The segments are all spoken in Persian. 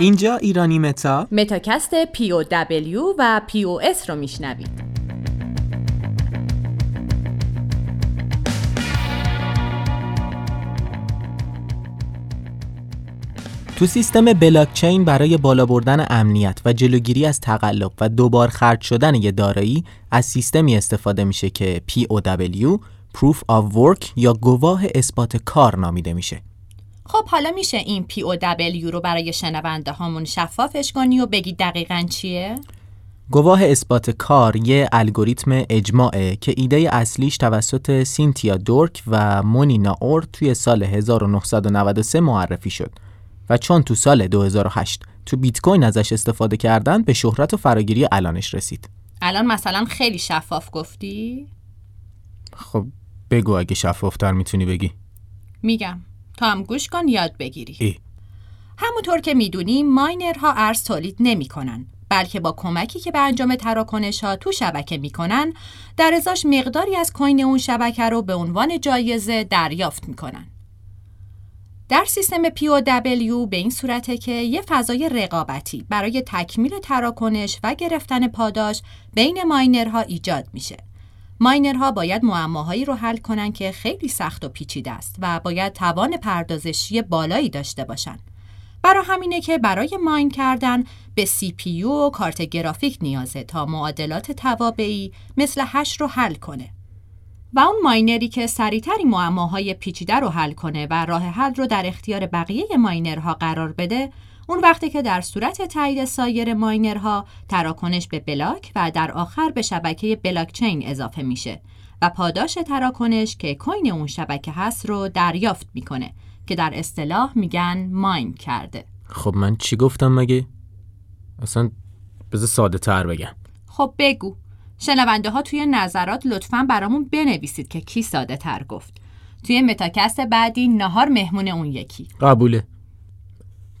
اینجا ایرانی متا متاکست پی او دبلیو و پی او اس رو میشنوید تو سیستم بلاکچین برای بالا بردن امنیت و جلوگیری از تقلب و دوبار خرج شدن یه دارایی از سیستمی استفاده میشه که POW Proof of Work یا گواه اثبات کار نامیده میشه. خب حالا میشه این POW رو برای شنونده هامون شفافش کنی و بگی دقیقا چیه؟ گواه اثبات کار یه الگوریتم اجماعه که ایده اصلیش توسط سینتیا دورک و مونینا اور توی سال 1993 معرفی شد و چون تو سال 2008 تو بیت کوین ازش استفاده کردن به شهرت و فراگیری الانش رسید. الان مثلا خیلی شفاف گفتی؟ خب بگو اگه شفافتر می‌تونی بگی. میگم تا هم گوش کن یاد بگیری. ای. همونطور که می‌دونی ماینرها ارز تولید نمی‌کنن بلکه با کمکی که به انجام تراکنش ها تو شبکه می‌کنن در ازاش مقداری از کوین اون شبکه رو به عنوان جایزه دریافت می‌کنن. در سیستم POW به این صورته که یه فضای رقابتی برای تکمیل تراکنش و گرفتن پاداش بین ماینرها ایجاد میشه. ماینرها باید معماهایی رو حل کنن که خیلی سخت و پیچیده است و باید توان پردازشی بالایی داشته باشن. برای همینه که برای ماین کردن به CPU و کارت گرافیک نیازه تا معادلات توابعی مثل هش رو حل کنه. و اون ماینری که سریعتر این معماهای پیچیده رو حل کنه و راه حل رو در اختیار بقیه ماینرها قرار بده اون وقتی که در صورت تایید سایر ماینرها تراکنش به بلاک و در آخر به شبکه بلاکچین اضافه میشه و پاداش تراکنش که کوین اون شبکه هست رو دریافت می‌کنه که در اصطلاح میگن ماین کرده. خب من چی گفتم مگه؟ اصلا بذار ساده تر بگم. خب بگو. شنونده ها توی نظرات لطفا برامون بنویسید که کی ساده تر گفت. توی متاکست بعدی نهار مهمون اون یکی. قبوله.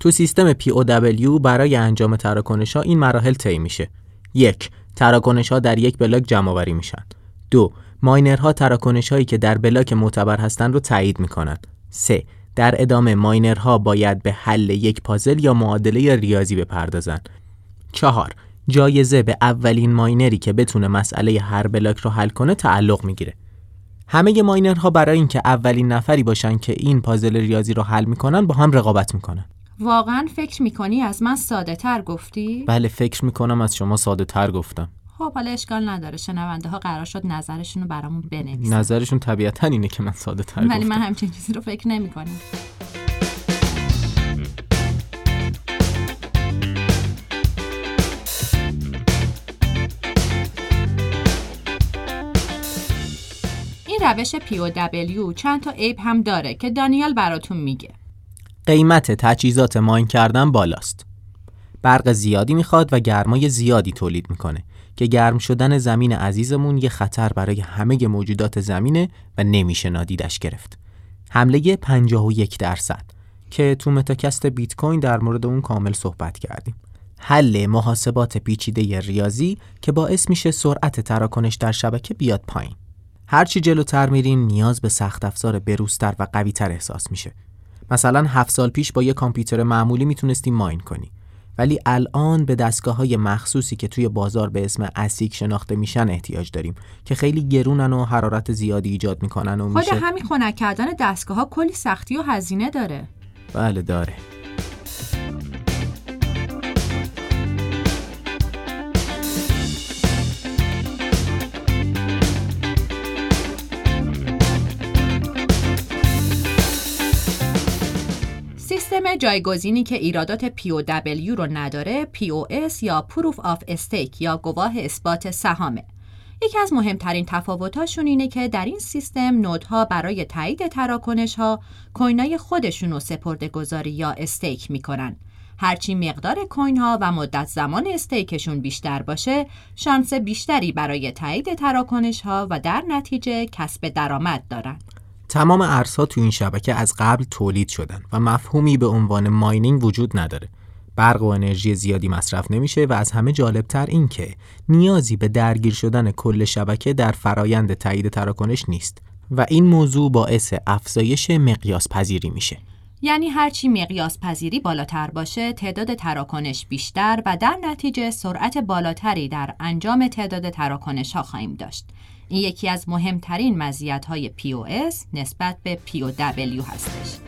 تو سیستم POW برای انجام تراکنش ها این مراحل طی میشه یک تراکنش ها در یک بلاک جمع آوری میشن دو ماینرها تراکنش هایی که در بلاک معتبر هستند رو تایید می‌کنن سه در ادامه ماینرها باید به حل یک پازل یا معادله ریاضی بپردازن چهار جایزه به اولین ماینری که بتونه مسئله هر بلاک رو حل کنه تعلق می‌گیره. همه ماینرها برای اینکه اولین نفری باشن که این پازل ریاضی رو حل می‌کنن با هم رقابت می‌کنن. واقعا فکر می‌کنی از من ساده تر گفتی؟ بله فکر می‌کنم از شما ساده تر گفتم. خب حالا اشکال نداره شنونده ها قرار شد نظرشون رو برامون بنویسن. نظرشون طبیعتا اینه که من ساده تر ولی من همچین چیزی رو فکر نمی‌کنم. روش POW چند تا عیب هم داره که دانیال براتون میگه. قیمت تجهیزات ماین کردن بالاست. برق زیادی می‌خواد و گرمای زیادی تولید می‌کنه که گرم شدن زمین عزیزمون یه خطر برای همه موجودات زمینه و نمیشه نادیدش گرفت. حمله 51 درصد که تو متاکست بیت کوین در مورد اون کامل صحبت کردیم. حل محاسبات پیچیده ریاضی که باعث میشه سرعت تراکنش در شبکه بیاد پایین. هرچی جلوتر میریم نیاز به سخت افزار بروزتر و قویتر احساس میشه. مثلا هفت سال پیش با یه کامپیوتر معمولی می‌تونستی ماین کنی. ولی الان به دستگاه های مخصوصی که توی بازار به اسم اسیک شناخته میشن احتیاج داریم که خیلی گرونن و حرارت زیادی ایجاد می‌کنن و میشه خود همین خنک کردن دستگاه ها کلی سختی و هزینه داره بله داره سیستم جایگزینی که ایرادات POW رو نداره POS یا Proof of Stake یا گواه اثبات سهامه. یکی از مهمترین تفاوتاشون اینه که در این سیستم نودها برای تایید تراکنش ها کوینای خودشون رو سپرده گذاری یا استیک می‌کنن. هرچی مقدار کوین ها و مدت زمان استیکشون بیشتر باشه، شانس بیشتری برای تایید تراکنش ها و در نتیجه کسب درآمد دارن. تمام ارزها تو این شبکه از قبل تولید شدن و مفهومی به عنوان ماینینگ وجود نداره. برق و انرژی زیادی مصرف نمیشه و از همه جالبتر این که نیازی به درگیر شدن کل شبکه در فرایند تایید تراکنش نیست و این موضوع باعث افزایش مقیاس پذیری میشه. یعنی هرچی مقیاس پذیری بالاتر باشه تعداد تراکنش بیشتر و در نتیجه سرعت بالاتری در انجام تعداد تراکنش ها خواهیم داشت. این یکی از مهمترین مزیت های POS نسبت به POW هستش.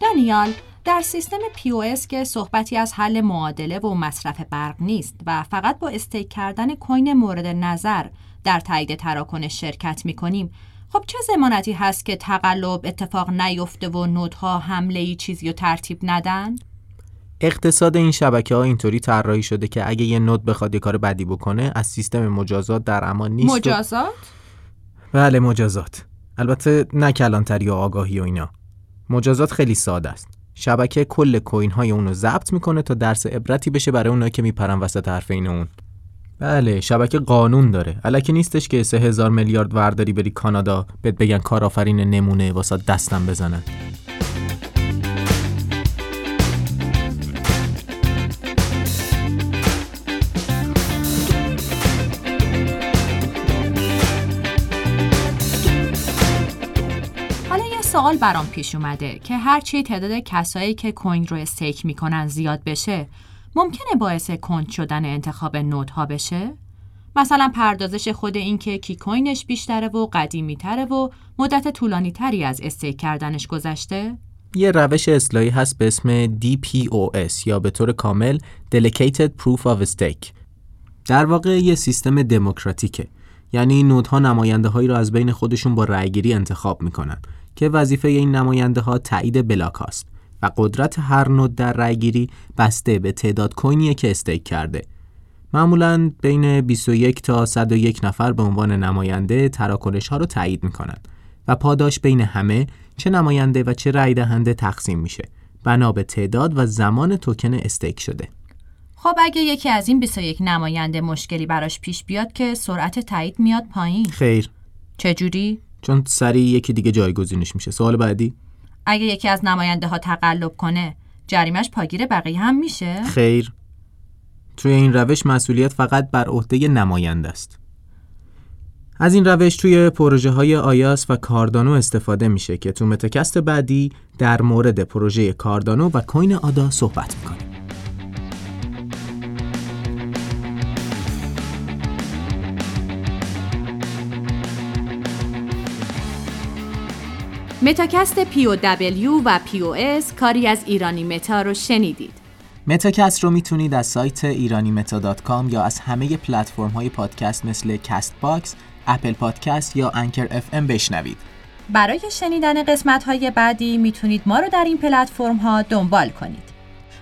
دانیال در سیستم POS که صحبتی از حل معادله و مصرف برق نیست و فقط با استیک کردن کوین مورد نظر در تایید تراکنش شرکت می کنیم خب چه زمانتی هست که تقلب اتفاق نیفته و نودها حمله ای چیزی رو ترتیب ندن؟ اقتصاد این شبکه ها اینطوری طراحی شده که اگه یه نود بخواد یه کار بدی بکنه از سیستم مجازات در امان نیست مجازات؟ و... بله مجازات البته نه کلانتری و آگاهی و اینا مجازات خیلی ساده است شبکه کل کوین های اونو ضبط می‌کنه تا درس عبرتی بشه برای اونایی که میپرن وسط حرف این اون بله شبکه قانون داره. الکی نیستش که سه هزار میلیارد ورداری بری کانادا بهت بگن کارآفرین نمونه واسه دستم بزنن. سوال برام پیش اومده که هرچی تعداد کسایی که کوین رو استیک می‌کنن زیاد بشه ممکنه باعث کند شدن انتخاب نودها بشه؟ مثلا پردازش خود این که کی کوینش بیشتره و قدیمی تره و مدت طولانی تری از استیک کردنش گذشته؟ یه روش اصلاحی هست به اسم DPoS یا به طور کامل Delegated Proof of Stake در واقع یه سیستم دموکراتیکه یعنی نودها نماینده هایی رو از بین خودشون با رأیگیری انتخاب می‌کنن که وظیفه این نماینده ها تایید بلاک هاست و قدرت هر نود در رأیگیری بسته به تعداد کوینیه که استیک کرده. معمولا بین 21 تا 101 نفر به عنوان نماینده تراکنش ها رو تایید می‌کنن و پاداش بین همه چه نماینده و چه رأی دهنده تقسیم میشه بنا به تعداد و زمان توکن استیک شده. خب اگه یکی از این 21 نماینده مشکلی براش پیش بیاد که سرعت تایید میاد پایین. خیر. چجوری؟ چون سریع یکی دیگه جایگزینش میشه سوال بعدی اگه یکی از نماینده ها تقلب کنه جریمش پاگیر بقیه هم میشه. خیر. توی این روش مسئولیت فقط بر عهده نماینده است. از این روش توی پروژه های آیاس و کاردانو استفاده میشه که تو متکست بعدی در مورد پروژه کاردانو و کوین آدا صحبت می‌کنیم. متاکست پی او دبلیو و پی او اس کاری از ایرانی متا رو شنیدید. متاکست رو می‌تونید از سایت ایرانی متا یا از همه پلتفرم های پادکست مثل Castbox، Apple Podcasts یا Anchor FM بشنوید. برای شنیدن قسمت های بعدی می‌تونید ما رو در این پلتفرم ها دنبال کنید.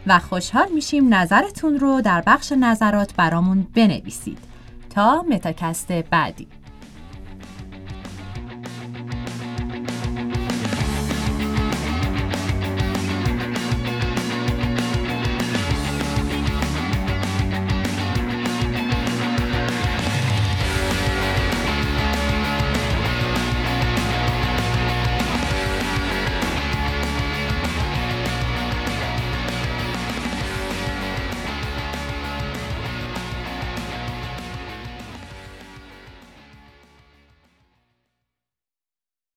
و خوشحال میشیم نظرتون رو در بخش نظرات برامون بنویسید تا متاکست بعدی.